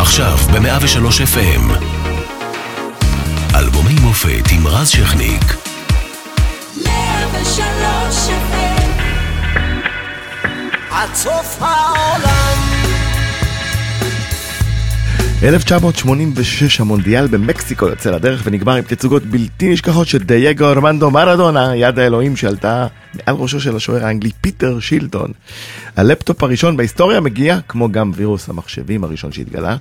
עכשיו ב-103 FM. אלבומי מופת עם רז שכניק. 103 FM עד סוף העולם 1986 המונדיאל במקסיקו יוצא לדרך ונגמר עם תצוגות בלתי נשכחות של דייגו ארמנדו מרדונה, יד האלוהים שעלתה מעל ראשו של השוער האנגלי פיטר שילטון. הלפטופ הראשון בהיסטוריה מגיע, כמו גם וירוס המחשבים הראשון שהתגלה,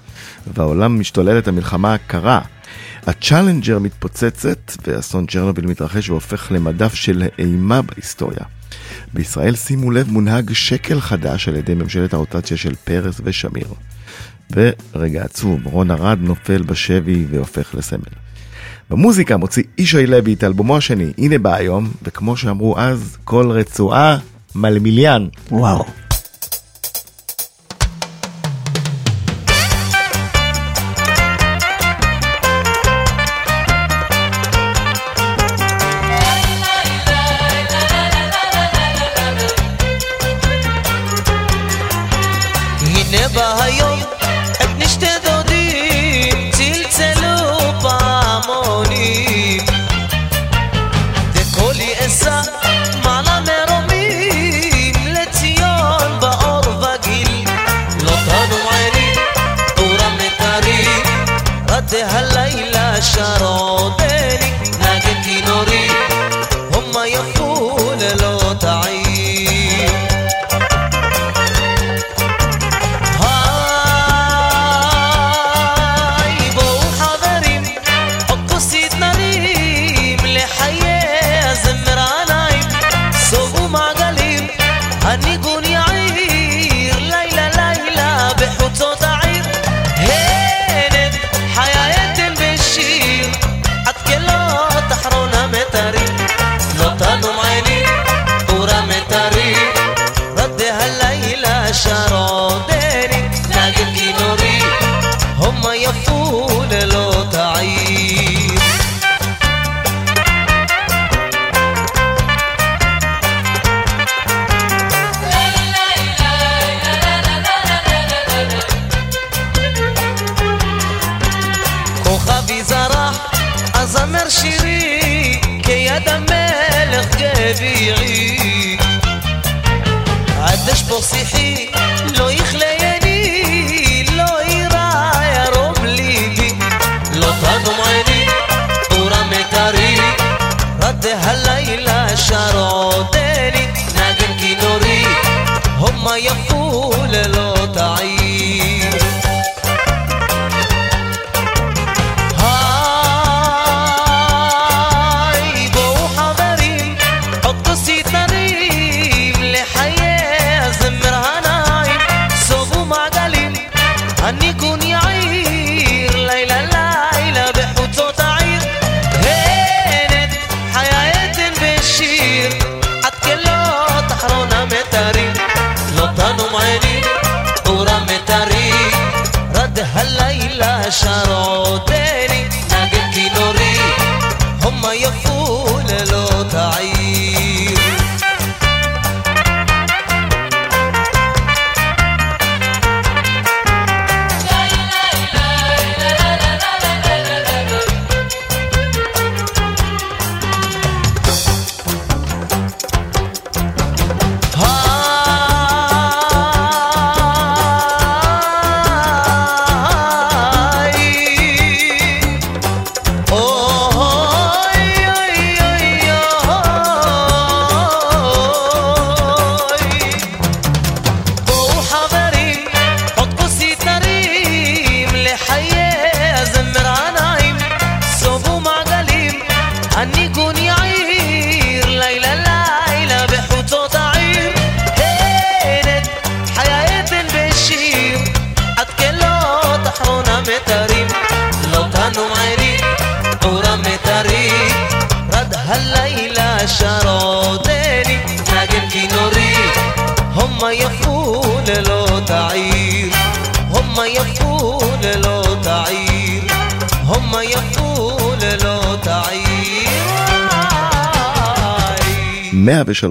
ובעולם משתוללת המלחמה הקרה. הצ'אלנג'ר מתפוצצת ואסון צ'רנוביל מתרחש והופך למדף של אימה בהיסטוריה. בישראל שימו לב מונהג שקל חדש על ידי ממשלת הרוטציה של פרס ושמיר. ורגע עצוב, רון ארד נופל בשבי והופך לסמל. במוזיקה מוציא ישי לוי את אלבומו השני, הנה בא היום, וכמו שאמרו אז, כל רצועה מלמיליאן. וואו.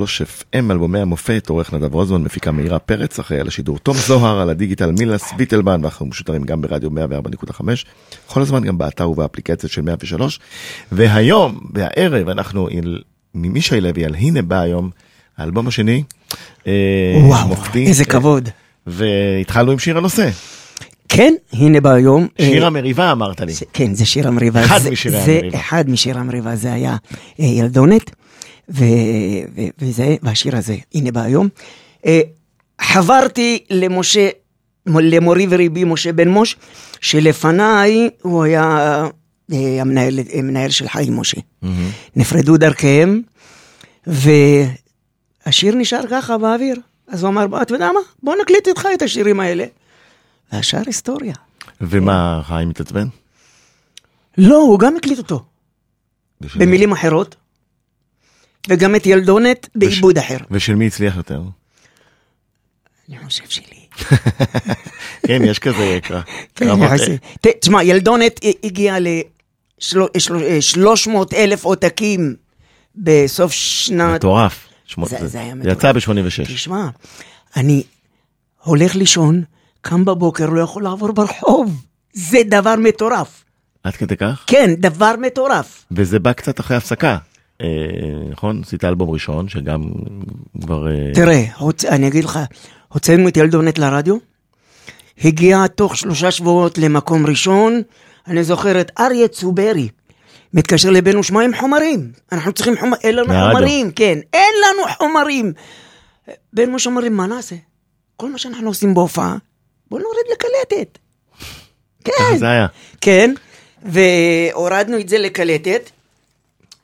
FM, אלבומי המופת, עורך נדב רוזמן, מפיקה מאירה פרץ, אחראי על השידור תום זוהר, על הדיגיטל מילס ויטלמן, ואנחנו משודרים גם ברדיו 104.5, כל הזמן גם באתר ובאפליקציה של 103. והיום, והערב, אנחנו עם מישי לוי, על הנה בא היום, האלבום השני, אה, וואו, מופתי, איזה כבוד. והתחלנו עם שיר הנושא. כן, הנה בא היום. שיר אה, המריבה אמרת לי. כן, זה שיר המריבה. אחד משירי המריבה. זה אחד משיר המריבה, זה היה אה, ילדונת. ו, ו, וזה, והשיר הזה, הנה בא היום. אה, חברתי למשה, למורי וריבי משה בן מוש, שלפניי הוא היה אה, המנהל, המנהל של חיים משה. Mm-hmm. נפרדו דרכיהם, והשיר נשאר ככה באוויר. אז הוא אמר, אתה יודע מה? בוא נקליט איתך את השירים האלה. והשאר היסטוריה. ומה, חיים מתעצבן? לא, הוא גם הקליט אותו. במילים אחרות. וגם את ילדונת בעיבוד אחר. ושל מי הצליח יותר? אני חושב שלי. כן, יש כזה קרב. כן, תשמע, ילדונת הגיעה ל-300 אלף עותקים בסוף שנת... מטורף. זה היה מטורף. יצא ב-86. תשמע, אני הולך לישון, קם בבוקר, לא יכול לעבור ברחוב. זה דבר מטורף. עד כדי כך? כן, דבר מטורף. וזה בא קצת אחרי הפסקה. אה, נכון? עשית אלבום ראשון, שגם כבר... אה, תראה, אני אגיד לך, הוצאנו את ילדונת לרדיו, הגיע תוך שלושה שבועות למקום ראשון, אני זוכר את אריה צוברי, מתקשר לבנו, שמע עם חומרים, אנחנו צריכים חומרים, אין לנו חומרים, כן, אין לנו חומרים. בן משה אומרים, מה נעשה? כל מה שאנחנו עושים בהופעה, בוא נוריד לקלטת. כן. זה היה. כן, והורדנו את זה לקלטת.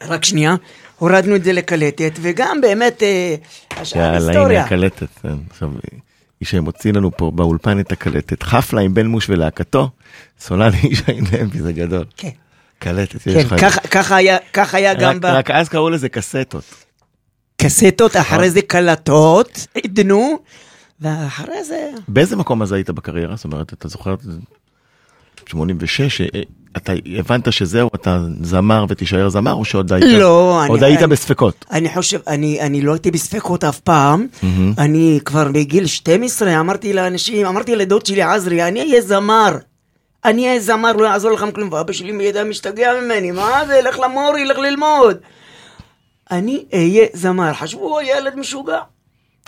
רק שנייה, הורדנו את זה לקלטת, וגם באמת, אה, השאר היסטוריה. יאללה, הנה הקלטת, כן, עכשיו, ישי מוציא לנו פה באולפן את הקלטת, חפלה עם בן מוש ולהקתו, סולני ישי נבי, זה גדול. כן. קלטת, יש כן, לך... ככה היה, ככה היה גם ב... רק אז קראו לזה קסטות. קסטות, אחרי זה קלטות, עדנו, ואחרי זה... באיזה מקום אז היית בקריירה? זאת אומרת, אתה זוכר 86, אה, אתה הבנת שזהו, אתה זמר ותישאר זמר, או שעוד היית, לא, עוד אני, היית אני, בספקות? אני חושב, אני, אני לא הייתי בספקות אף פעם. Mm-hmm. אני כבר בגיל 12 אמרתי לאנשים, אמרתי לדוד שלי עזרי, אני אהיה זמר. אני אהיה זמר, לא יעזור לכם כלום. ואבא שלי מידע משתגע ממני, מה זה, לך למורי, לך ללמוד. אני אהיה זמר. חשבו, ילד משוגע.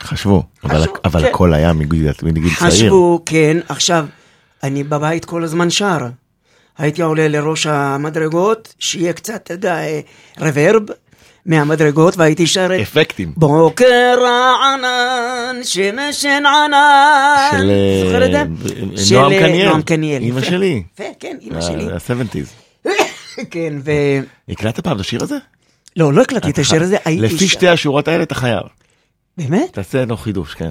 חשבו, חשבו אבל, אבל כן. הכל היה מגיל צעיר. חשבו, כן. עכשיו, אני בבית כל הזמן שר. הייתי עולה לראש המדרגות, שיהיה קצת, אתה יודע, אה, רוורב מהמדרגות, והייתי שר את... אפקטים. בוקר רענן, שמש ענן. של... זוכר את זה? של נועם קניאל. נועם קניאל. אימא שלי. כן, אימא שלי. ה-70's. כן, ו... הקלטת פעם את השיר הזה? לא, לא הקלטתי את השיר הזה, הייתי... לפי שתי השורות האלה אתה חייב. באמת? תעשה לנו חידוש, כן.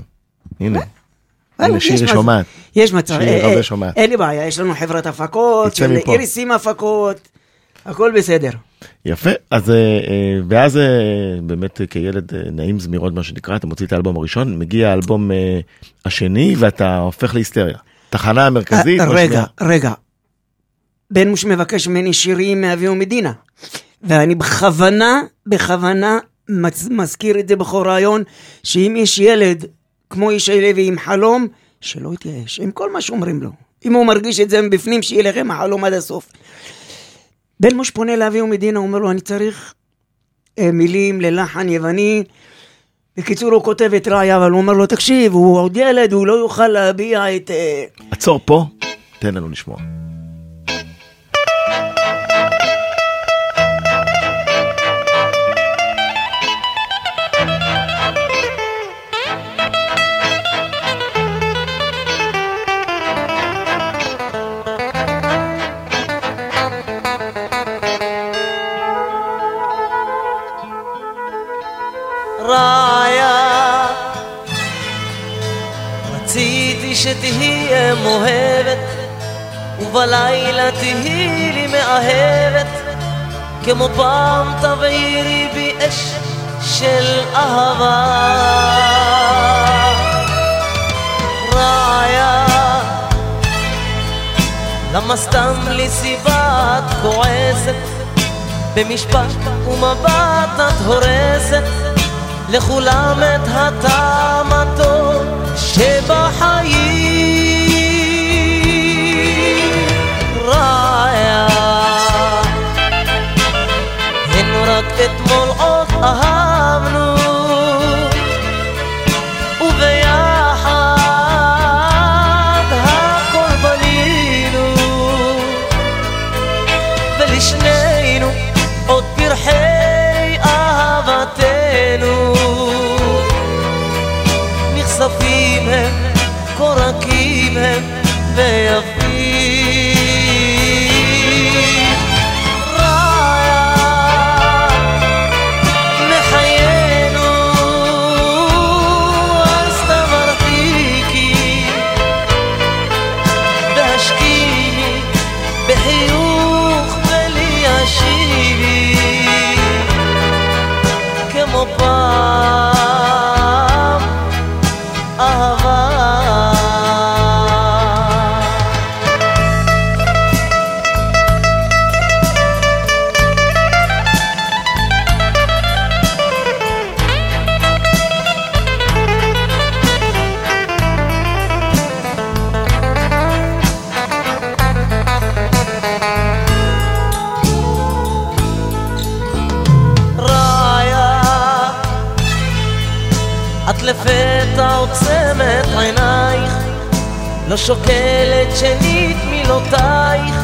הנה. הנה שירי שומעת. יש מצב, שירי אה, הרבה אה, שומעת. אין לי בעיה, יש לנו חברת הפקות, של איריסים הפקות, הכל בסדר. יפה, אז אה, ואז באמת כילד נעים זמירות מה שנקרא, אתה מוציא את האלבום הראשון, מגיע האלבום השני ואתה הופך להיסטריה. תחנה המרכזית. רגע, רגע. בן מוש מבקש ממני שירים מאבי ומדינה, ואני בכוונה, בכוונה מזכיר את זה בכל רעיון, שאם יש ילד כמו ישי לוי עם חלום, שלא יתייאש, עם כל מה שאומרים לו. אם הוא מרגיש את זה מבפנים, שיהיה לכם החלום עד הסוף. בן מוש פונה לאבי ומדינה, אומר לו, אני צריך אה, מילים ללחן יווני. בקיצור, הוא כותב את ראיה, אבל הוא אומר לו, תקשיב, הוא עוד ילד, הוא לא יוכל להביע את... אה... עצור פה, תן לנו לשמוע. שתהיה מוהבת, ובלילה תהיי לי מאהבת, כמו פעם תבעירי בי אש של אהבה. רעיה, למה סתם לי סיבה את כועסת, במשפט ומבט את הורסת, לכולם את הטעם הטוב שבחיים. הם, ויפים. לא שוקלת שנית מילותייך,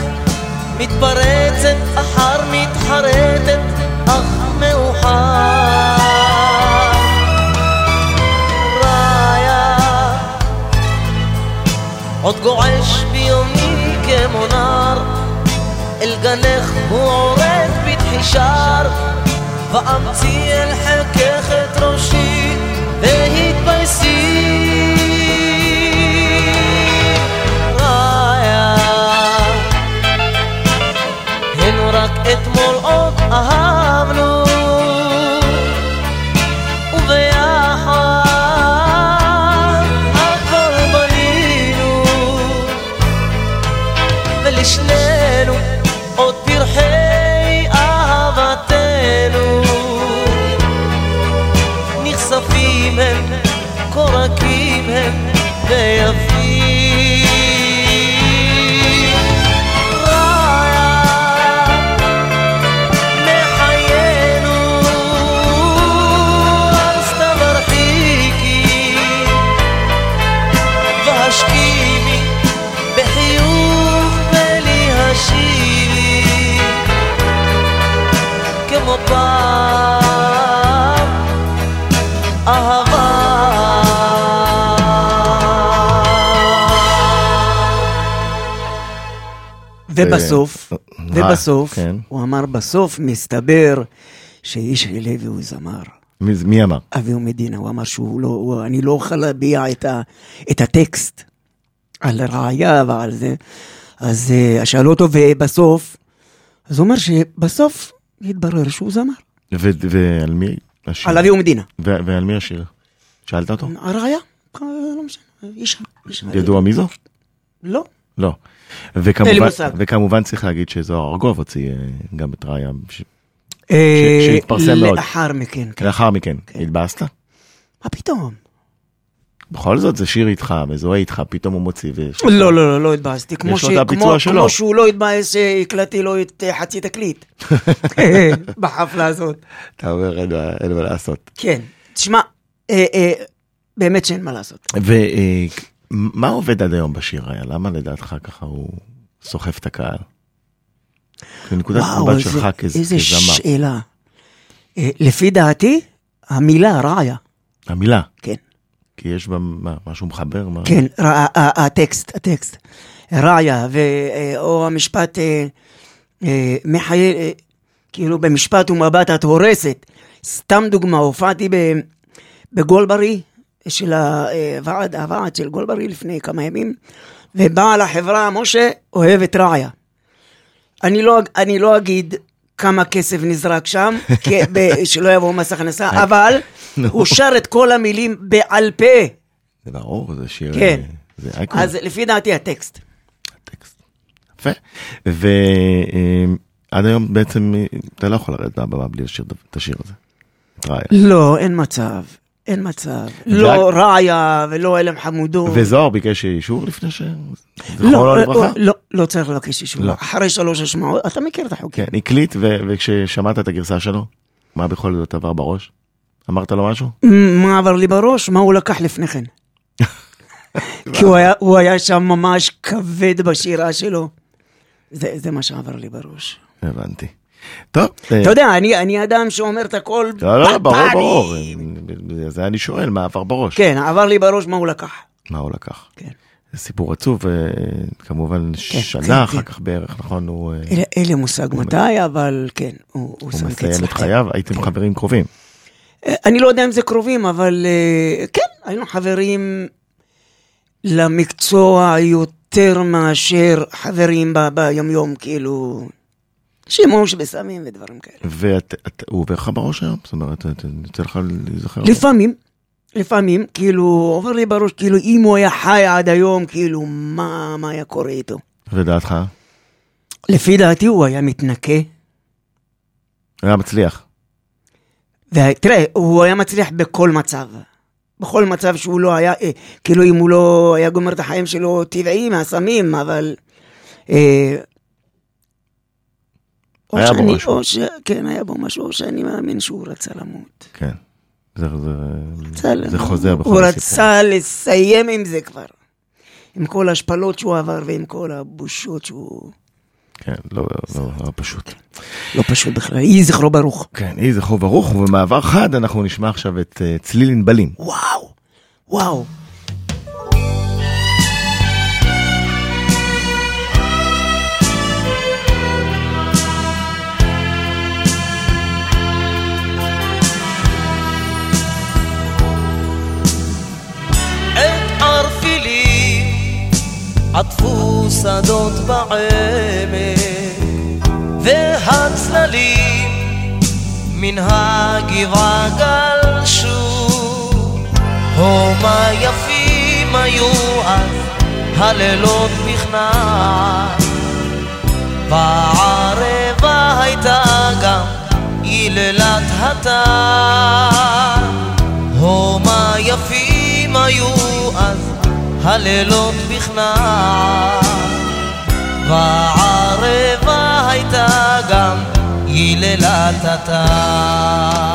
מתפרצת אחר מתחרטת, אך מאוחר. רעיה, עוד גועש ביומי כמו נער, אל גנך הוא עורק בתחישר, ואמציא אל חלקך את ראשי, ובסוף, מה? ובסוף, כן. הוא אמר בסוף, מסתבר שאיש לוי הוא זמר. מי אמר? אביהו מדינה, הוא אמר שהוא לא, הוא, אני לא אוכל להביע את, ה, את הטקסט על ראיה ועל זה. אז uh, שאלו אותו, ובסוף, אז הוא אומר שבסוף התברר שהוא זמר. ועל מי השיר? על אביהו מדינה. ועל מי השיר? שאלת אותו? הראיה? אה, לא משנה. אישה. ידוע מי זו? לא. לא. וכמובן. וכמובן צריך להגיד שזוהר ארגוב הוציא אה, גם את ראיה, ש- אה, שהתפרסם מאוד. לאחר מכן, כן. לאחר מכן, התבאסת? מה פתאום? בכל זאת זה שיר איתך, מזוהה איתך, פתאום הוא מוציא ויש לך- לא, לא, לא, לא התבאסתי. כמו לו ש- כמו-. כמו שהוא לא התבאס שהקלטתי לו את אה, חצי תקליט. בחפלה הזאת. אתה אומר אין מה- לעשות. כן. תשמע, אה, אה, באמת שאין מה לעשות. ומה עובד עד היום בשיר היה? למה לדעתך ככה הוא סוחף את הקהל? מנקודת מבט שלך כז- איזה כזמר. שאלה. אה, לפי דעתי, המילה רעיה. המילה, כן. כי יש בה מה, משהו מחבר? מה? כן, ר- ה- ה- הטקסט, הטקסט. ראיה, ו- אה, או המשפט אה, אה, כאילו במשפט ומבט את הורסת. סתם דוגמה, הופעתי בגולברי, של הוועד, הוועד של גולברי לפני כמה ימים, ובעל החברה, משה, אוהב את ראיה. אני לא, אני לא אגיד כמה כסף נזרק שם, שלא יבוא מס הכנסה, אבל הוא שר את כל המילים בעל פה. זה ברור, זה שיר... כן. אה, זה אייקון. אז לפי דעתי הטקסט. טקסט. יפה. ועד היום בעצם אה, אתה לא יכול לרדת מהבמה בלי לשיר את השיר הזה. לא, אין מצב. אין מצב. לא ראיה ולא אלם חמודו. וזוהר ביקש אישור לפני ש... לא, זכרונו לא, לברכה? לא, לא צריך לבקש אישור. לא. אחרי שלוש השמעות, אתה מכיר את החוקים. כן, הקליט, וכששמעת את הגרסה שלו, מה בכל זאת עבר בראש? אמרת לו משהו? מה עבר לי בראש? מה הוא לקח לפני כן? כי הוא היה, הוא היה שם ממש כבד בשירה שלו. זה, זה מה שעבר לי בראש. הבנתי. טוב, אה, אתה יודע, אני, אני אדם שאומר את הכל... לא, לא, ברור. ברור. זה אני שואל, מה עבר בראש? כן, עבר לי בראש מה הוא לקח. מה הוא לקח? כן. זה סיפור עצוב, אה, כמובן כן, שנה אחר כן. כך בערך, נכון? הוא אה, אין אין לי מושג מתי, אבל כן, הוא, הוא הוא שם קץ מסיים את. חייו, הייתם חברים קרובים. אה, אני לא יודע אם זה קרובים, אבל אה, כן, היינו חברים למקצוע יותר מאשר חברים ביומיום, כאילו, שימוש בסמים ודברים כאלה. והוא עובר לך בראש היום? זאת אומרת, אתה- יוצא לך להיזכר? לפעמים, לפעמים, כאילו, עובר לי בראש, כאילו, אם הוא היה חי עד היום, כאילו, מה, מה היה קורה איתו? ודעתך? לפי דעתי הוא היה מתנקה, היה מצליח. ותראה, הוא היה מצליח בכל מצב. בכל מצב שהוא לא היה, אה, כאילו אם הוא לא היה גומר את החיים שלו טבעי מהסמים, אבל... אה, היה בו שאני, משהו. או ש... כן, היה בו משהו, או שאני מאמין שהוא רצה למות. כן. זה, זה, זה למות. חוזר בכל הוא הסיפור. רצה לסיים עם זה כבר. עם כל ההשפלות שהוא עבר ועם כל הבושות שהוא... כן, לא, לא, לא פשוט. לא פשוט בכלל. יהי זכרו ברוך. כן, יהי זכרו ברוך, ובמעבר חד אנחנו נשמע עכשיו את אה, צליל ענבלים. וואו, וואו. עטפו שדות בעמק והצללים מן הגבעה גלשו. הומה יפים היו אז הלילות בכנעת בערבה הייתה גם היללת התן הלילות בכנעת בערבה הייתה גם היללת התן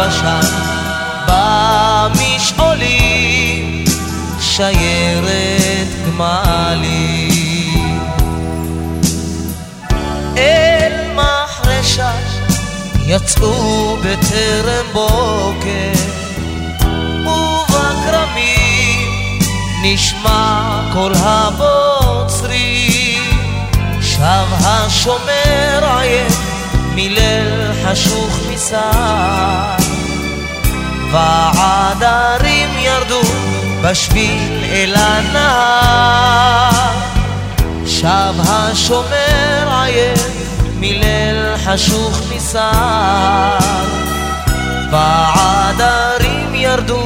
בשן, במשעולים שיירת גמלים. אל מחרשה יצאו בטרם בוקר ובכרמים נשמע קול הבוצרים שב השומר עייף מליל חשוך מסר ועדרים ירדו בשביל אל הנהר. שב השומר עייף מליל חשוך מסר ועדרים ירדו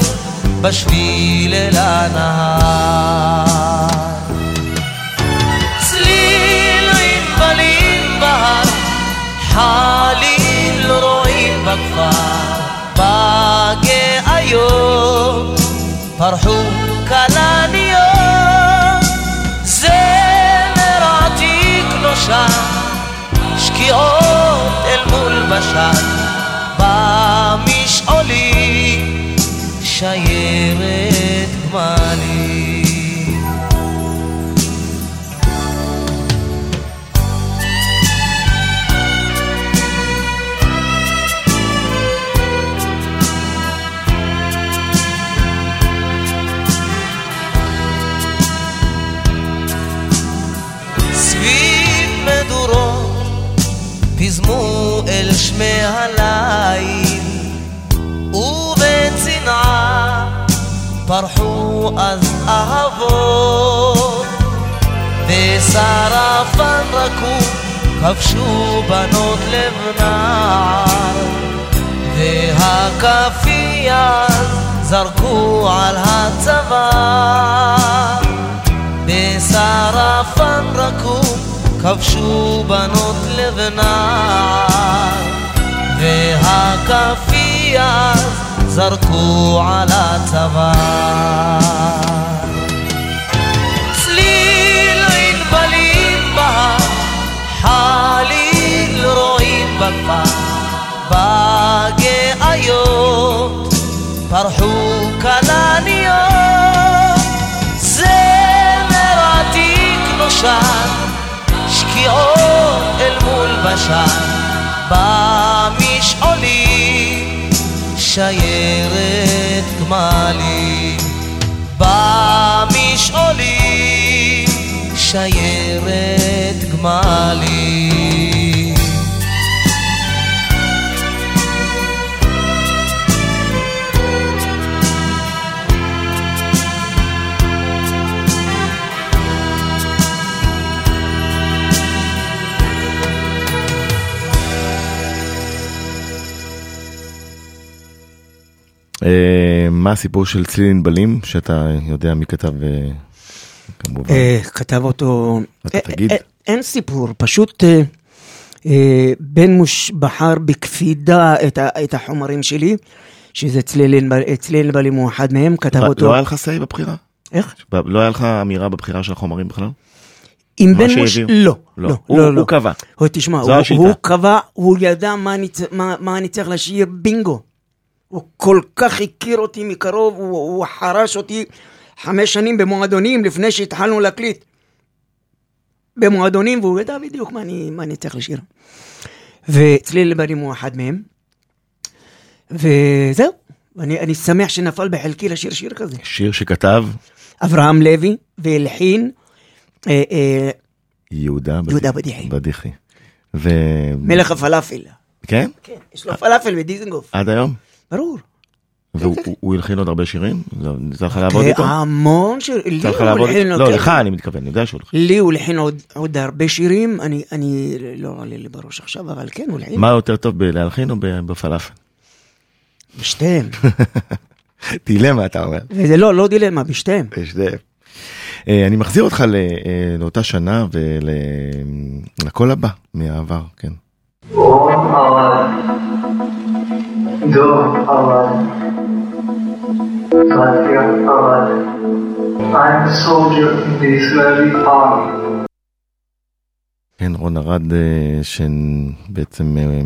בשביל אל הנהר חליל רועים בכפר בגאיות פרחו כלניות זמר עתיק נושן שקיעות אל מול בשן במשעולים שיירת גמלים פיזמו אל שמי הליל. ובצנעה פרחו אז אהבות. ושרפן רקום כבשו בנות לב נער והכפייה זרקו על הצבא. בשרפן רקום כבשו בנות לב נער והכפייה זרקו על הצבא. צליל ענבלים בהר חליל רועים בכפר בגאיות פרחו כלניות זמר עתיק נושן שקיעות אל מול בשן במשעולים שיירת גמלים במשעולים שיירת גמלים מה הסיפור של צליל ענבלים, שאתה יודע מי כתב אה, כמובן. אה, כתב אותו... אתה אה, תגיד. אה, אין סיפור, פשוט אה, אה, בן מוש בחר בקפידה את החומרים שלי, שזה צליל ענבל- צליל ענבלים הוא אחד מהם, כתב לא- אותו. לא היה לך say בבחירה? איך? לא היה לך אמירה בבחירה של החומרים בכלל? עם בן מוש? לא, לא. לא, הוא- לא, הוא לא. קבע. הוא, תשמע, הוא, קבע, הוא ידע מה אני, מה אני צריך לשיר בינגו. הוא כל כך הכיר אותי מקרוב, הוא, הוא חרש אותי חמש שנים במועדונים לפני שהתחלנו להקליט. במועדונים, והוא ידע בדיוק מה אני, מה אני צריך לשיר. וצליל לבנים הוא אחד מהם. וזהו, אני, אני שמח שנפל בחלקי לשיר שיר כזה. שיר שכתב אברהם לוי והלחין אה, אה, יהודה יהודה בדיחי. בדיחי. ו... מלך הפלאפל. כן? כן, יש לו פלאפל בדיזנגוף. עד היום? ברור. והוא הוא- הוא הלחין עוד הרבה שירים? יצא לך לעבוד איתו? המון שיר, לי יצא לך לעבוד איתו? לא. לך אני מתכוון, אני יודע שהוא הלחין. לי הוא הלחין עוד- הרבה שירים, אני- לא עולה לי בראש עכשיו, אבל כן, הוא הלחין. מה יותר טוב בלהלחין או בפלאפל? בשתיהם. דילמה אתה אומר. וזה לא, לא דילמה, בשתיהם. זה. אה, אני מחזיר אותך אה, לאותה שנה ולקול הבא מהעבר, כן. דוב ארד, בתיה ארד. I'm a soldier in the Israeli army. כן, רון ארד אה, שבעצם אה,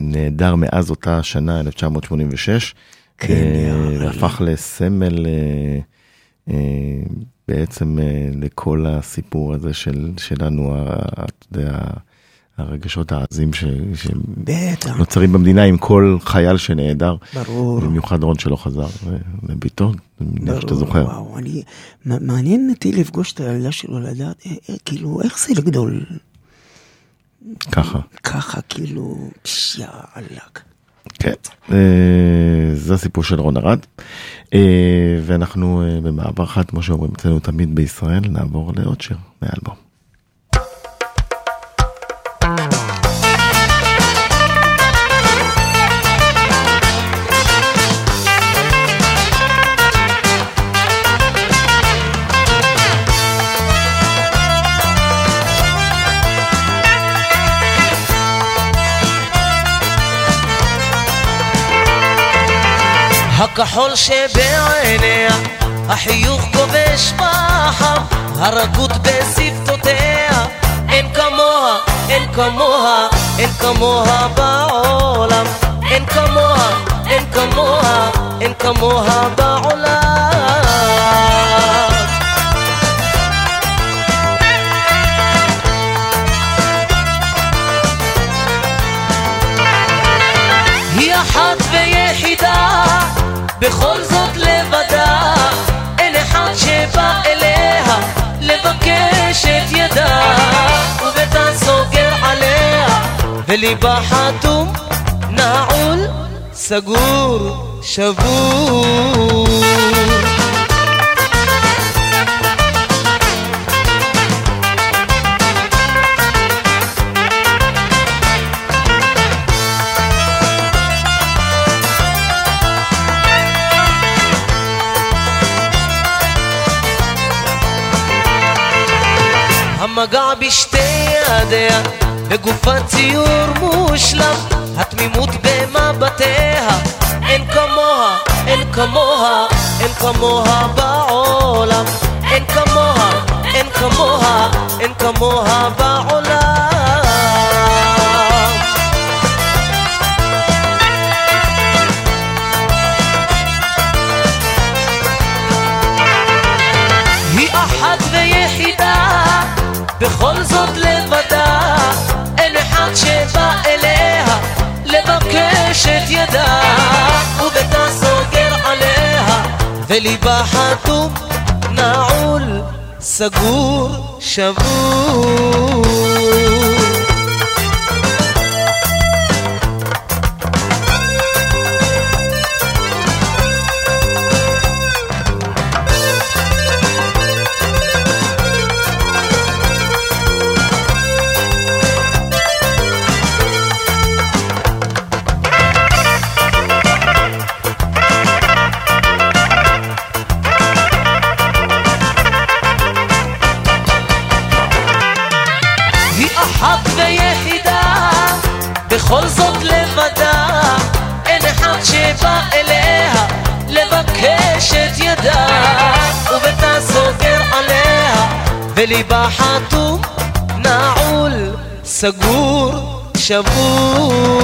נעדר מאז אותה שנה, 1986, כן, אה. והפך לסמל בעצם לכל הסיפור הזה של, שלנו, אתה יודע, הרגשות העזים ש- שנוצרים במדינה עם כל חייל שנעדר, ברור. במיוחד רון שלא חזר, ו- וביתו, אני שאתה זוכר. וואו, אני, מעניין אותי לפגוש את הילדה שלו, לדעת, אה, אה, כאילו, איך זה לגדול ככה. ככה, כאילו, פש, יא עלק. כן, אה, זה הסיפור של רון ארד, ואנחנו במעבר חד, כמו שאומרים אצלנו תמיד בישראל, נעבור לעוד שיר מהאלבום. הכחול שבעיניה, החיוך כובש בחם, הרגות בשפתותיה, אין כמוה, אין כמוה, אין כמוה בעולם, אין כמוה, אין כמוה, אין כמוה בעולם. בכל זאת לבדה, אין אחד שבא אליה לבקש את ידה, וביתה סוגר עליה, וליבה חתום, נעול, סגור, שבור. המגע בשתי ידיה, בגופה ציור מושלם, התמימות במבטיה, אין כמוה, אין כמוה, אין כמוה בעולם, אין כמוה, אין כמוה, אין כמוה בעולם. בכל זאת לבדה, אין אחד שבא אליה לבקש את ידה, וביתה סוגר עליה, וליבה חתום, נעול, סגור, שבור. गूर् شبور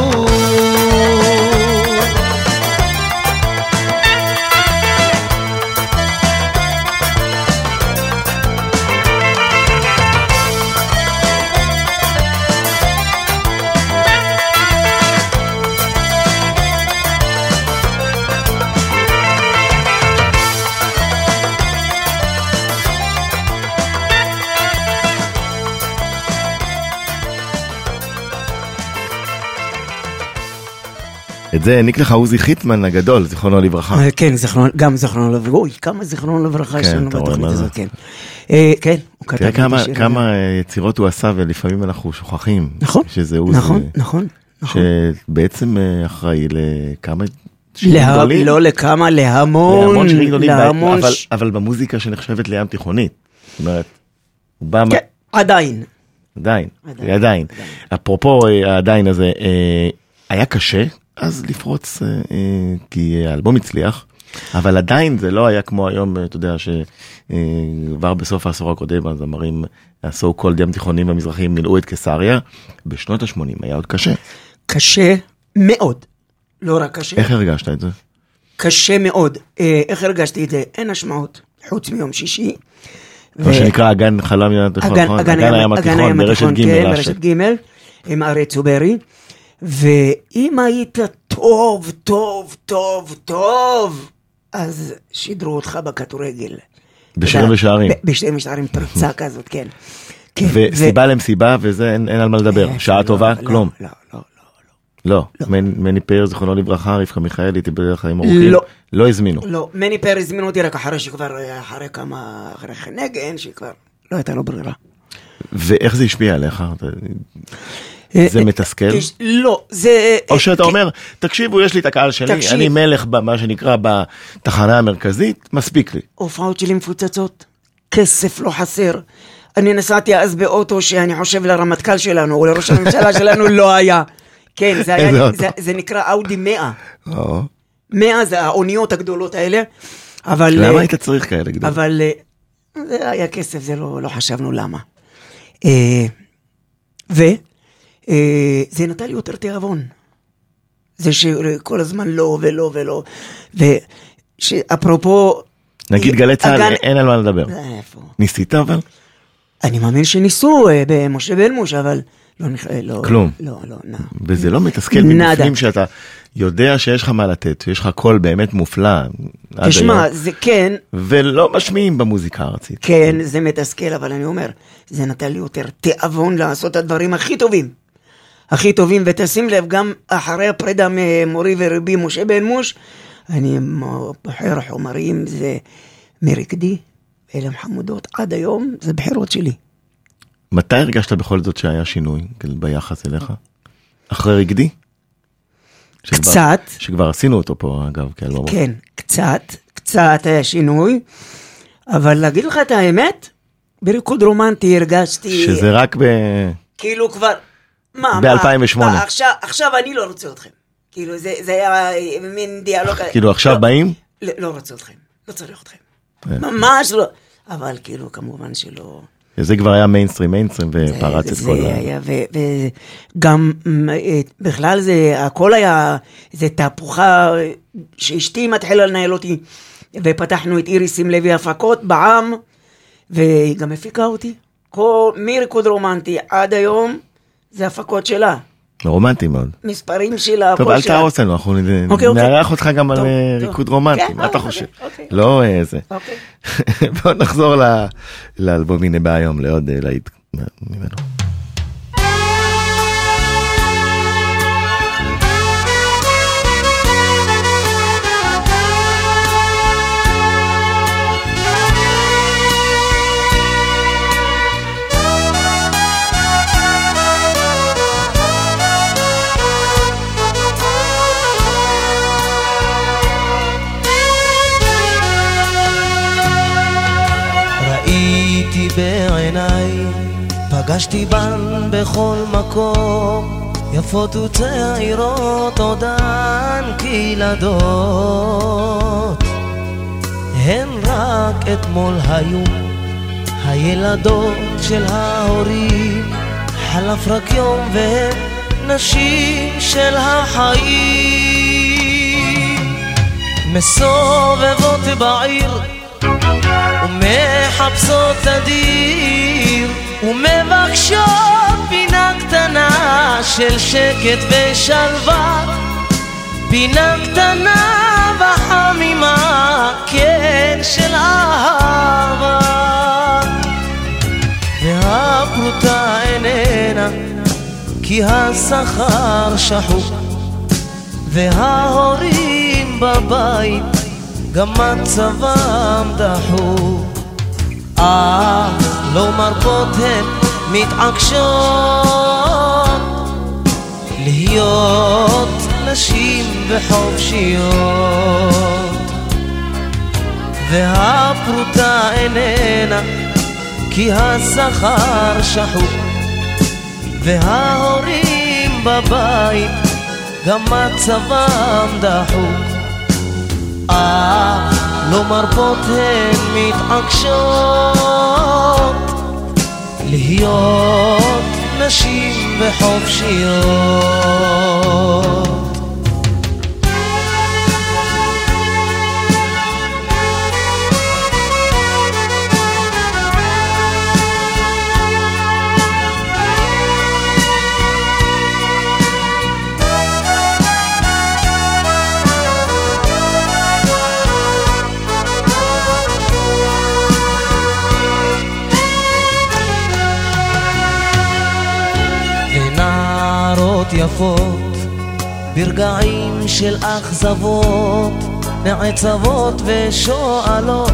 את זה העניק לך עוזי חיטמן הגדול, זיכרונו לברכה. אה, כן, זיכרונו- גם זיכרונו לברכה, אוי, כמה זיכרונו לברכה יש כן, לנו בתוכנית זה. הזאת, כן. אה, כן, הוא כתב את השיר הזה. כמה אה, יצירות הוא עשה ולפעמים אנחנו שוכחים. נכון. נכון, נכון, נכון. שבעצם אחראי לכמה לה-. לא לכמה, להמון, להמון שירים גדולים, להמון, אבל, ש- אבל במוזיקה שנחשבת לים תיכונית. זאת אומרת, הוא בא, כן, עדיין. עדיין, עדיין, עדיין. עדיין. אפרופו העדיין הזה, היה קשה אז לפרוץ, אה, אה, כי האלבום הצליח, אבל עדיין זה לא היה כמו היום, אה, אתה יודע, שכבר בסוף העשור הקודם הזמרים, ה-so called ים תיכונים המזרחיים מילאו את קיסריה, בשנות ה-80 היה עוד קשה. קשה מאוד. לא רק קשה, איך הרגשת את זה? קשה מאוד. איך הרגשתי את זה? אין השמעות, חוץ מיום שישי. מה שנקרא הגן חלם ים התיכון, אגן, נכון? אגן, הים אגן התיכון ברשת התיכון, ג' כן, רשת. ברשת ג' עם אריה צוברי. ואם היית טוב, טוב, טוב, טוב, אז שידרו אותך בכדורגל. בשירים ושערים. בשירים ושערים, פרצה כזאת, כן. כן, וסיבה למסיבה וזה אין אין על מה לדבר, ו- שעה לא, טובה, לא, כלום. לא, לא, לא. לא, מני- מני פאר, זיכרונו לברכה, רבקה מיכאלי, תיבדל לחיים ארוכים. לא. לא הזמינו. לא, מני פאר הזמין אותי רק אחרי שכבר, אחרי כמה, אחרי חנגן, שכבר לא הייתה לו ברירה. ואיך זה השפיע עליך? אתה- זה אה, מתסכל? לא, זה... או שאתה אומר, תקשיבו, יש לי את הקהל שלי, תקשיב. אני מלך במה שנקרא בתחנה המרכזית, מספיק לי. הופעות שלי מפוצצות, כסף לא חסר. אני נסעתי אז באוטו שאני חושב לרמטכ"ל שלנו, או לראש הממשלה שלנו, לא היה. כן, זה, היה? זה, זה נקרא אאודי 100. או, 100 זה האוניות הגדולות האלה, אבל... למה אה, היית צריך כאלה גדולים? אבל אה, זה היה כסף, זה לא, לא חשבנו למה. אה, וזה נתן לי יותר תיאבון. זה שכל הזמן לא ולא ולא. ושאפרופו... נגיד גלי צה"ל, הגן- אין על מה לדבר. אה, איפה? ניסית אבל? אני מאמין שניסו אה, במשה בלמוש, אבל לא נכ... לא, כלום. לא, לא, נא. וזה לא מתסכל. מבפנים שאתה יודע שיש לך מה לתת, יש לך קול באמת מופלא. תשמע, זה כן, ולא משמיעים במוזיקה הארצית. כן, זה מתסכל, אבל אני אומר, זה נתן לי יותר תיאבון לעשות את הדברים הכי טובים. הכי טובים, ותשים לב, גם אחרי הפרידה ממורי ורבי משה בן מוש, אני בוחר חומרים, זה מרקדי, אלה חמודות, עד היום זה בחירות שלי. מתי הרגשת בכל זאת שהיה שינוי ביחס אליך? אחרי רגדי? שכבר- קצת. שכבר עשינו אותו פה אגב כאלבום. כן, קצת, קצת היה שינוי, אבל להגיד לך את האמת, בריקוד רומנטי הרגשתי, שזה רק ב... כאילו כבר, מה, ב-2008. מה, מה, עכשיו, עכשיו אני לא רוצה אתכם. כאילו, זה, זה היה מין דיאלוג. כאילו עכשיו לא, באים? לא, לא רוצה אתכם, לא צריך אתכם. אה. ממש לא. אבל כאילו, כמובן שלא... זה כבר היה מיינסטרים מיינסטרים ופרץ את זה כל ה... היה, וגם בכלל זה, הכל היה, זה תהפוכה, שאשתי מתחילה לנהל אותי, ופתחנו את איריס עם לוי הפקות בע"מ, והיא גם הפיקה אותי. כל, מריקוד רומנטי עד היום, זה הפקות שלה. רומנטי מאוד. מספרים שלה, טוב, אל. תהרוס לנו, אנחנו אוקיי, אוקיי. נארח אותך גם על טוב, אה, טוב. ריקוד רומנטי, כן, מה אתה אוקיי, חושב? אוקיי. לא אה, זה. אוקיי. בוא נחזור ל- לאלבום הנה בא היום, לעוד אה, להיט ממנו. פגשתי בן בכל מקום, יפות וצעירות עודן כילדות. הן רק אתמול היו הילדות של ההורים, חלף רק יום והן נשים של החיים. מסובבות בעיר ומחפשות תדיר ומבקשות פינה קטנה של שקט ושלווה. פינה קטנה וחמימה, כן של אהבה. והפרוטה איננה כי השכר שחוק. וההורים בבית גם מצבם דחוק. אך לא מרפות הן מתעקשות להיות נשים וחופשיות. והפרוטה איננה כי השכר שחוק. וההורים בבית גם מצבם דחוק. אך לא מרפות הן מתעקשות להיות נשים וחופשיות יפות ברגעים של אכזבות נעצבות ושואלות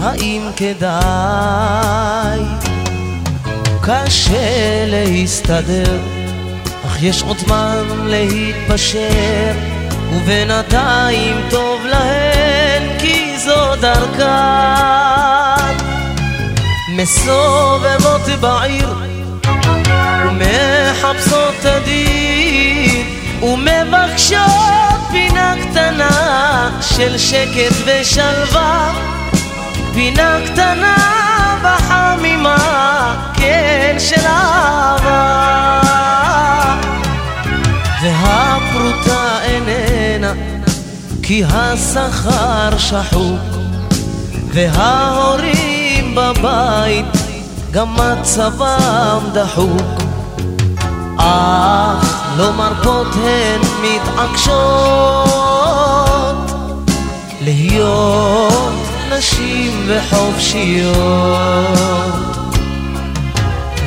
האם כדאי? קשה להסתדר אך יש עוד זמן להתפשר ובינתיים טוב להן כי זו דרכן. מסובבות בעיר ומחפשות תדיר ומבקשות פינה קטנה של שקט ושלווה. פינה קטנה וחמימה כן של אהבה. והפרוטה איננה כי השכר שחוק. וההורים בבית גם מצבם דחוק. אך לא מרפות הן מתעקשות להיות נשים וחופשיות.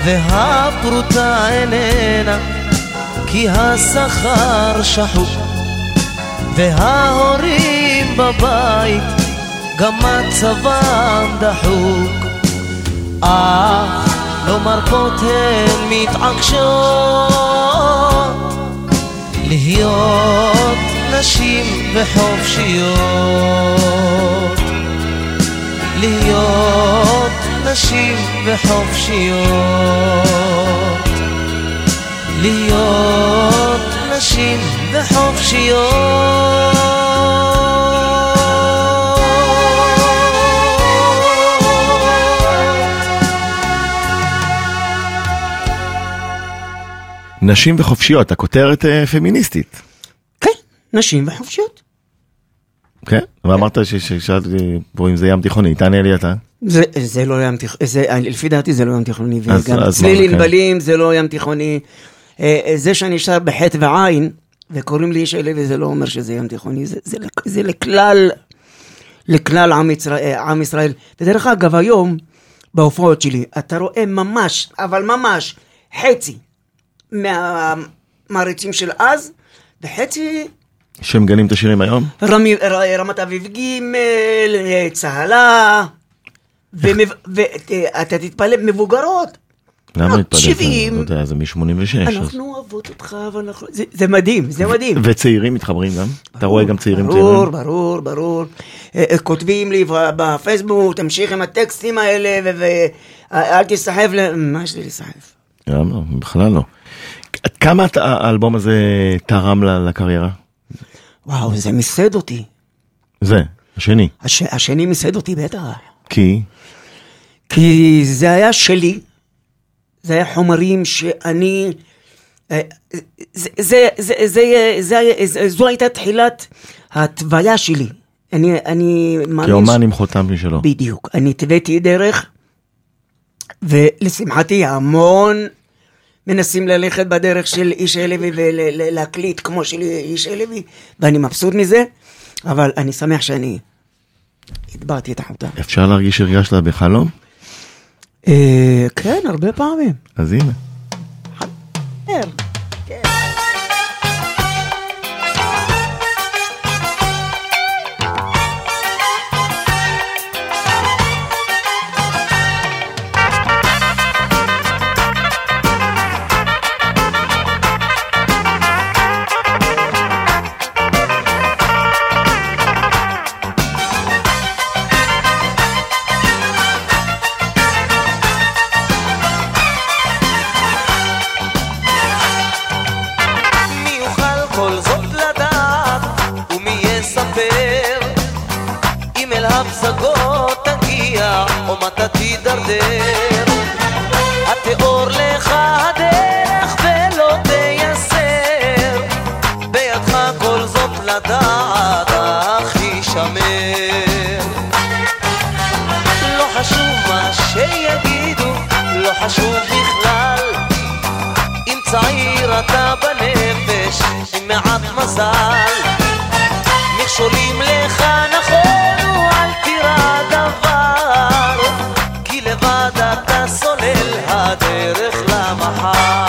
והפרוטה איננה כי השכר שחוק. וההורים בבית גם מצבם דחוק. אך לא מרפות הן מתעקשות להיות נשים וחופשיות. להיות נשים וחופשיות. להיות נשים וחופשיות נשים וחופשיות, הכותרת אה, פמיניסטית. כן, נשים וחופשיות. כן? ואמרת ששאלתי פה אם זה ים תיכוני, תענה לי אתה. זה, זה לא ים תיכוני, זה, לפי דעתי זה לא ים תיכוני, וגם צליל כן? ענבלים זה לא ים תיכוני. אה, אה, זה שאני שר בחטא ועין, וקוראים לי איש הלוי, זה לא אומר שזה ים תיכוני, זה, זה, זה לכלל, לכלל עם ישראל, עם ישראל. ודרך אגב, היום, בהופעות שלי, אתה רואה ממש, אבל ממש, חצי מהמעריצים של אז, וחצי שמגנים את השירים היום? רמי, ר- רמת אביב ג', צהלה, ואתה תתפלא, מבוגרות. למה בנות להתפלל? 70. אתה יודע, זה מ-86. אנחנו אוהבות אותך, ואנחנו... זה- זה מדהים, זה מדהים. וצעירים מתחברים גם? אתה רואה גם צעירים ברור, צעירים? ברור, ברור. אה, אה, כותבים לי בפייסבוק, תמשיך עם הטקסטים האלה, ואל תסחב ל... מה יש לי לסחב? לא, בכלל לא. עד כמה האלבום הזה תרם לקריירה? וואו, זה מיסד אותי. זה, השני. הש- השני מיסד אותי בטח. כי? כי זה היה שלי, זה היה חומרים שאני... אה, זה, זה, זה, זה, זה, זה, זו הייתה תחילת ההתוויה שלי. אני, אני מאמין... כאומן עם חותם משלו. בדיוק. אני התוויתי דרך, ולשמחתי המון מנסים ללכת בדרך של איש הלוי ולהקליט כמו של איש הלוי, ואני מבסוט מזה, אבל אני שמח שאני הטבעתי את החותם. אפשר להרגיש שהרגשת בחלום? אה, כן, הרבה פעמים. אז הנה. לא חשוב בכלל אם צעיר אתה בנפש, עם מעט מזל, מכשולים לך נכון, אל תירא דבר, כי לבד אתה סולל הדרך למחר.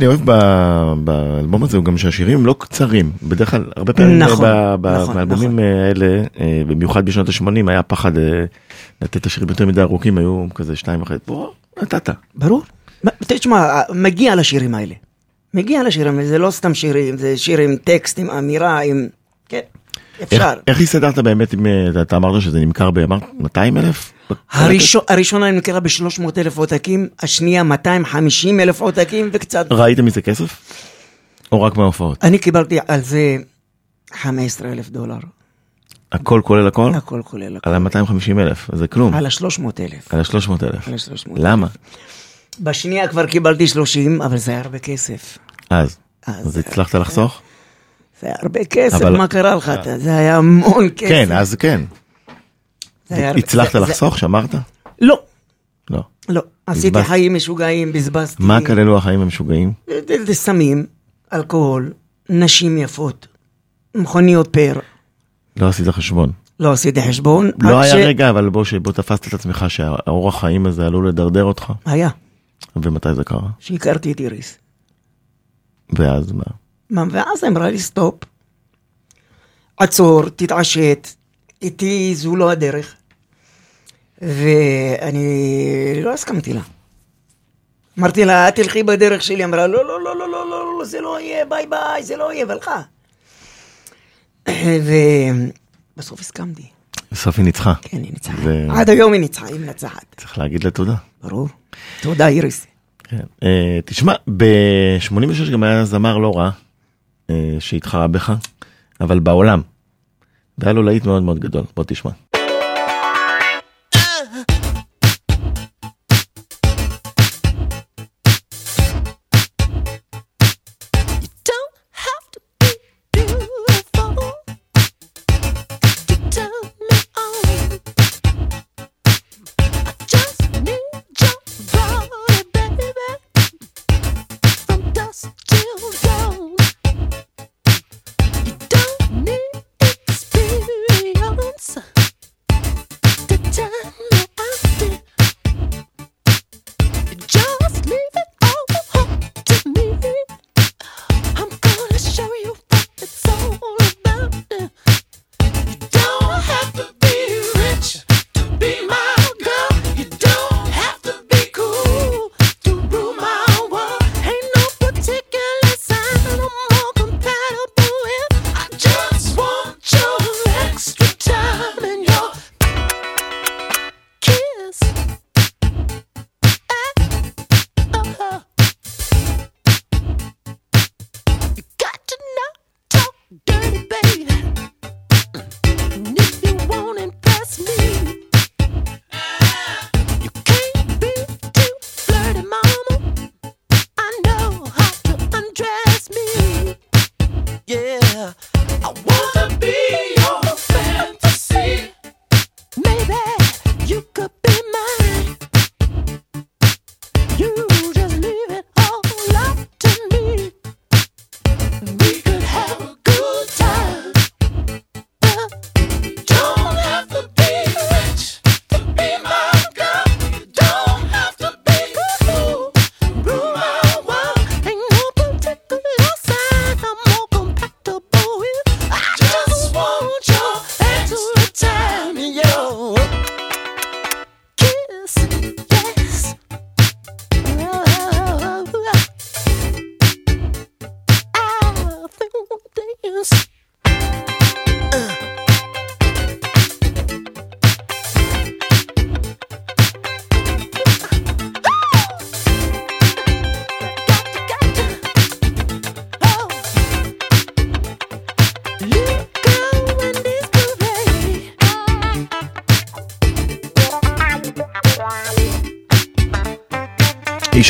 שאני אוהב באלבום הזה הוא גם שהשירים הם לא קצרים, בדרך כלל הרבה פעמים נכון, ב- ב- נכון, באלבומים האלה, אה, במיוחד בשנות ה-80 היה פחד אה, לתת את השירים יותר מדי ארוכים, היו כזה שתיים וחצי, בוא, נתת. ברור. תשמע, מגיע לשירים האלה. מגיע לשירים זה לא סתם שירים, זה שיר עם טקסט, עם אמירה, עם... כן, אפשר. איך הסתדרת באמת אם אה, אתה- אמרת שזה נמכר ב-200 אלף? הראשון- הראשונה נמכרה ב-300 אלף עותקים, השנייה 250 אלף עותקים וקצת. ראית מזה כסף? או רק מההופעות? אני קיבלתי על זה 15 אלף דולר, הכל כולל הכל? הכל כולל הכל. על ה-250 אלף, זה כלום. על ה-300 אלף. על ה-300 אלף. על ה-300,000. למה? בשנייה כבר קיבלתי 30, אבל זה היה הרבה כסף. אז. אז אז הצלחת לחסוך? זה היה הרבה כסף, אבל- מה קרה לך? אתה- זה היה המון כסף. כן, אז כן. זה הרבה- הצלחת זה- זה- לחסוך? שמרת? לא, לא. לא. עשיתי. חיים משוגעים, בזבזתי. מה כללו החיים המשוגעים? זה- זה סמים, אלכוהול, נשים יפות, מכוניות פאר. לא עשית חשבון. לא עשיתי חשבון. לא היה ש- רגע, אבל בוא שבו תפסת את עצמך שהאורח חיים הזה עלול לדרדר אותך? היה, ומתי זה קרה? שהכרתי את איריס. ואז מה? ואז אמרה לי סטופ, עצור, תתעשת, איתי זו לא הדרך. ואני לא הסכמתי לה. אמרתי לה, את תלכי בדרך שלי, אמרה, לא, לא, לא, לא, לא, לא, לא, זה לא יהיה, ביי ביי, זה לא יהיה, והלכה. ובסוף הסכמתי. בסוף היא ניצחה. כן, היא ניצחה. ו- עד היום היא ניצחה, היא מנצחת. צריך להגיד לה תודה. ברור. תודה, איריס. כן. אה, תשמע, ב-86 גם היה זמר לא רע שהתחרה בך, אבל בעולם. והיה לו להיט מאוד מאוד גדול, בוא תשמע.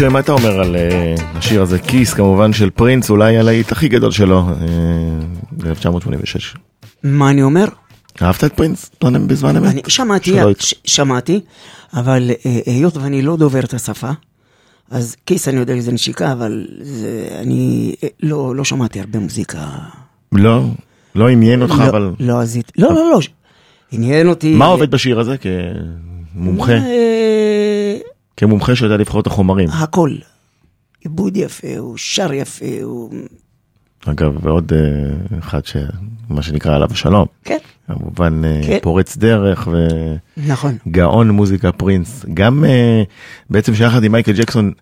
ישי, מה אתה אומר על אה, השיר הזה? כיס, כמובן, של פרינס, אולי הלהיט הכי גדול שלו, אה, ב-1986. מה אני אומר? אהבת את פרינס? בזמן אמת? אני שמעתי, ש- שמעתי, אבל אה, היות ואני לא דובר את השפה, אז כיס אני יודע איזה נשיקה, אבל זה, אני לא, לא שמעתי הרבה מוזיקה. לא, לא עניין אותך, לא, אבל... לא עזית, לא, לא, לא, עניין אותי. מה עובד בשיר הזה כמומחה? כמומחה שיודע לבחור את החומרים. הכל. עיבוד יפה, הוא שר יפה, הוא... אגב, ועוד אה, אחד שמה שנקרא עליו השלום. כן, כמובן אה, כן. פורץ דרך נכון. וגאון מוזיקה פרינס. גם אה, בעצם שיחד עם מייקל ג'קסון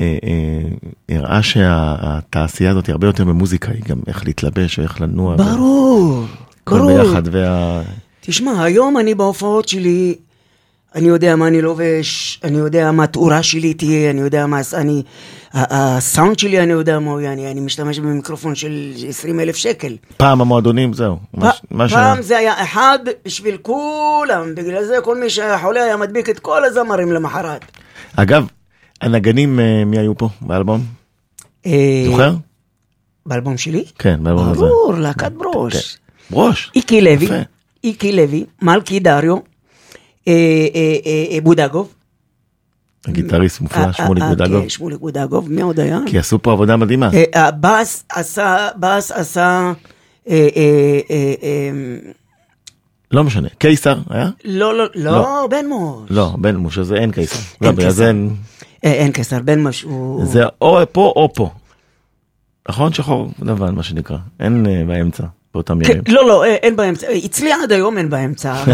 אה, אה, הראה שהתעשייה הזאת היא הרבה יותר ממוזיקה, היא גם איך להתלבש ואיך לנוע. ברור, הכל ברור. ביחד. וה... תשמע, היום אני בהופעות שלי, אני יודע מה אני לובש, אני יודע מה התאורה שלי תהיה, אני יודע מה... אני, הסאונד שלי, אני יודע מה הוא יהיה, אני, אני משתמש במיקרופון של 20 אלף שקל. פעם המועדונים זהו. מה ש- פ- פעם זה היה אחד בשביל כולם, בגלל זה כל מי שהיה חולה היה מדביק את כל הזמרים למחרת. אגב, הנגנים אה, מי היו פה באלבום? אה, זוכר? באלבום שלי? כן, באלבום הזה. ברור, להקת ברוש. כן. ברוש. איקי לוי. איקי לוי, מלכי דריו, בודגוב. הגיטריסט אה, מופלא, שמוליק אה, בודגוב. כן, שמוליק בודגוב, מי עוד היה? כי עשו פה עבודה מדהימה. אה, הבאס עשה, באס עשה, אה, אה, אה, אה, לא משנה. קיסר היה? לא, לא, לא. לא, בן מוש. לא, בן משה זה אין קיסר. לא, אין- אה, אין קיסר, בן מוש הוא... זה או פה או פה. נכון? שחור לבן מה שנקרא. אין אה, באמצע באותם כן, ימים. לא, לא, אה, אין באמצע. אה, אצלי עד היום אין באמצע.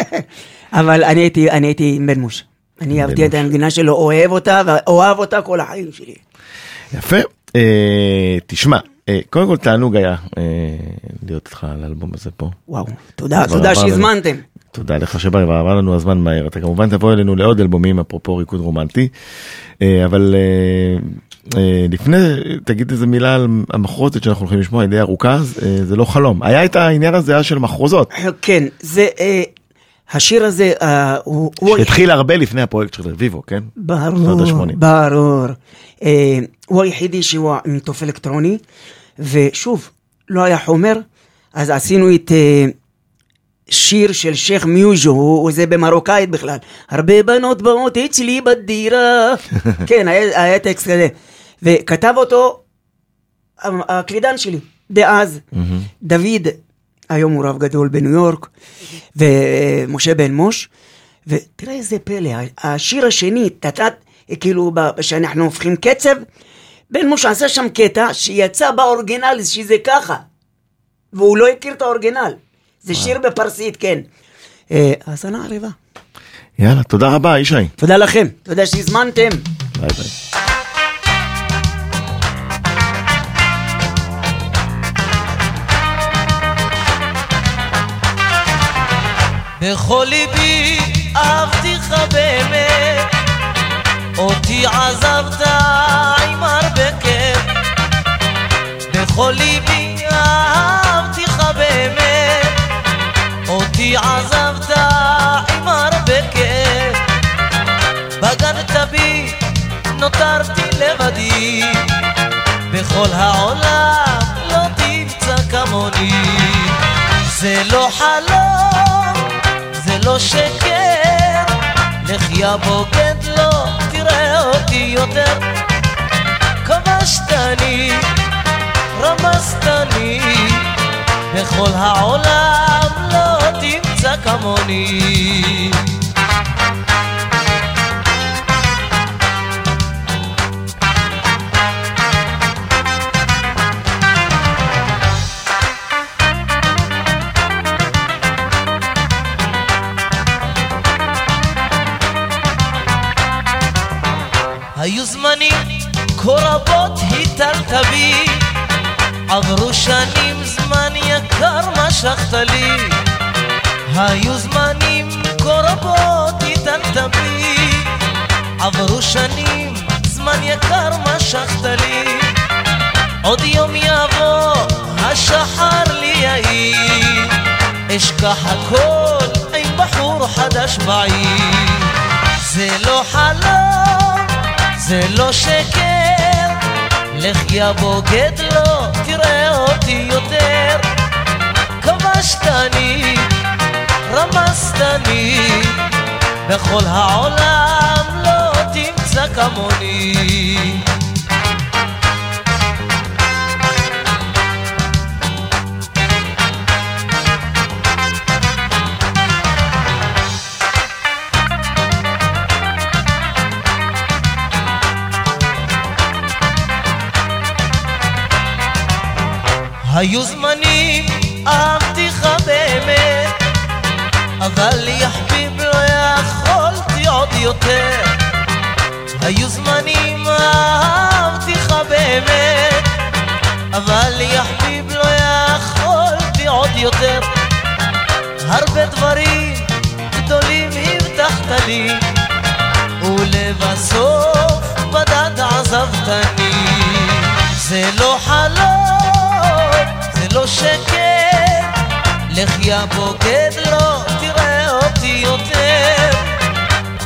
אבל- אני הייתי, אני הייתי בן מוש. אני אהבתי את. המדינה שלו, אוהב אותה, ואוהב אותה כל החיים שלי. יפה. אה, תשמע, קודם כל תענוג היה להיות איתך על האלבום הזה פה. וואו, תודה, תודה. שהזמנתם. תודה לך שבא, ועבר לנו הזמן מהר. אתה כמובן תבוא אלינו לעוד אלבומים, אפרופו ריקוד רומנטי. אבל לפני, תגיד איזה מילה על המחרוזת שאנחנו הולכים לשמוע, די ארוכה, אה, זה לא חלום. היה את העניין הזה היה של מחרוזות, כן, זה, אה, השיר הזה, אה, הוא... שהתחיל הרבה לפני הפרויקט של רביבו, כן? ברור. ברור. אה, הוא היחידי שהוא עם תוף אלקטרוני, ושוב, לא היה חומר, אז עשינו את אה, שיר של שייח' מיוז'ו, זה במרוקאית בכלל. הרבה בנות באות אצלי בדירה. כן, היה, היה טקסט כזה. וכתב אותו הקלידן שלי, דאז, דוד, היום הוא רב גדול בניו יורק, ומשה בן מוש, ותראה איזה פלא, השיר השני, תתת, כאילו, שאנחנו הופכים קצב, בן מוש עשה שם קטע שיצא באורגינל שזה ככה, והוא לא הכיר את האורגינל. זה שיר בפרסית, כן. אה, אז אני ערבה. יאללה, תודה רבה, ישי. תודה לכם, תודה שהזמנתם. ביי ביי. בכל ליבי אהבתיך באמת, אותי עזבת עם הרבה כאב. בכל ליבי אהבתיך באמת, אותי עזבת עם הרבה כאב. בגדת בי, נותרתי לבדי, בכל העולם לא תמצא כמוני. זה לא חלום, לא שקר, לך יא בוגד לא תראה אותי יותר. כבשתני, רמזתני, בכל העולם לא תמצא כמוני. היו זמנים כה רבות היטלת עברו שנים זמן יקר משכת לי. היו זמנים כה רבות היטלת עברו שנים זמן יקר משכת לי. עוד יום יבוא השחר לי יאיר אשכח הכל עם בחור חדש בעיר. זה לא חלום, זה לא שקר, לך יא בוגד לא תראה אותי יותר. כבשתני, רמסתני, בכל העולם לא תמצא כמוני. היו זמנים, אהבתיך באמת, אבל יא חביב לא יכולתי עוד יותר. היו זמנים, אהבתיך באמת, אבל יא חביב לא יכולתי עוד יותר. הרבה דברים גדולים הבטחת לי, ולבסוף בדד עזבתני. זה לא חלום, שקר, לך יא בוגד לא תראה אותי יותר.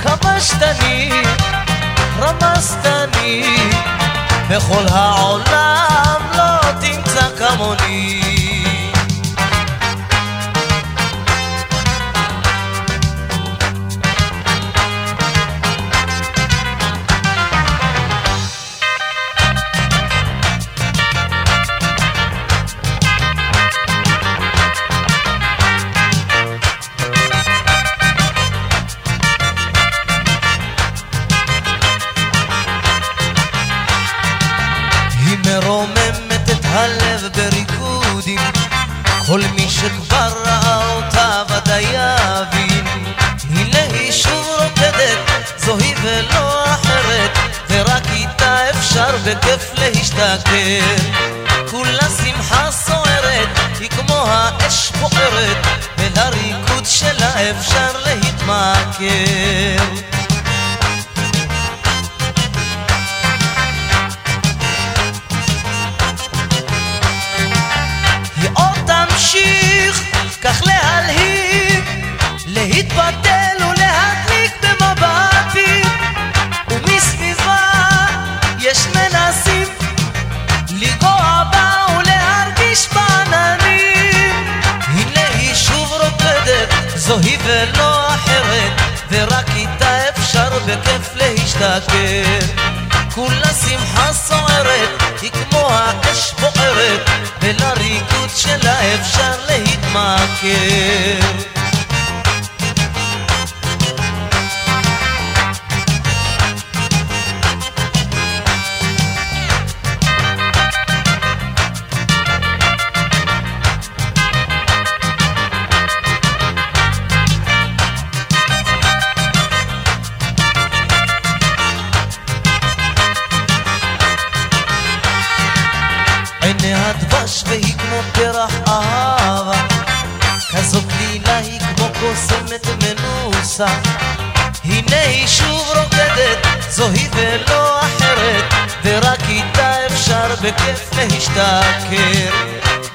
כבשתני, רמסתני, בכל העולם לא תמצא כמוני. קוסמת מנוסה הנה היא שוב רוקדת, זוהי ולא אחרת ורק איתה אפשר בכיף להשתכר.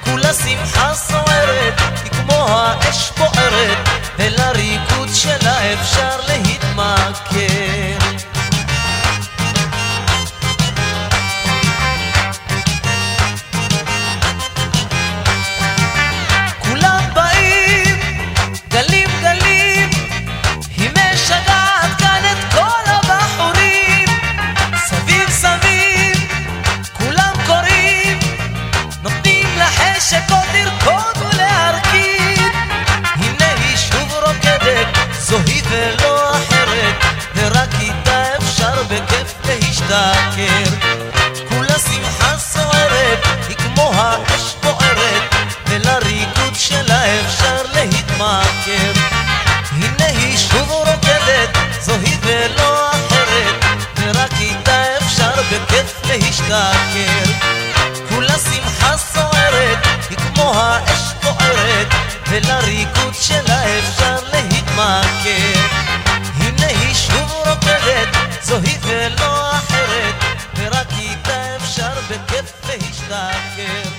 כולה שמחה סוערת, היא כמו האש בוערת ולריקוד שלה אפשר להתמכר ולא אחרת, ורק איתה אפשר בכיף להשתכר. כולה שמחה סוערת, היא כמו האש בוערת, ולריקוד שלה אפשר להתמכר. הנה היא שוב רוקדת, זוהי ולא אחרת, ורק איתה אפשר בכיף להשתכר. כולה שמחה סוערת, היא כמו האש בוערת, ולריקוד שלה ולא אחרת,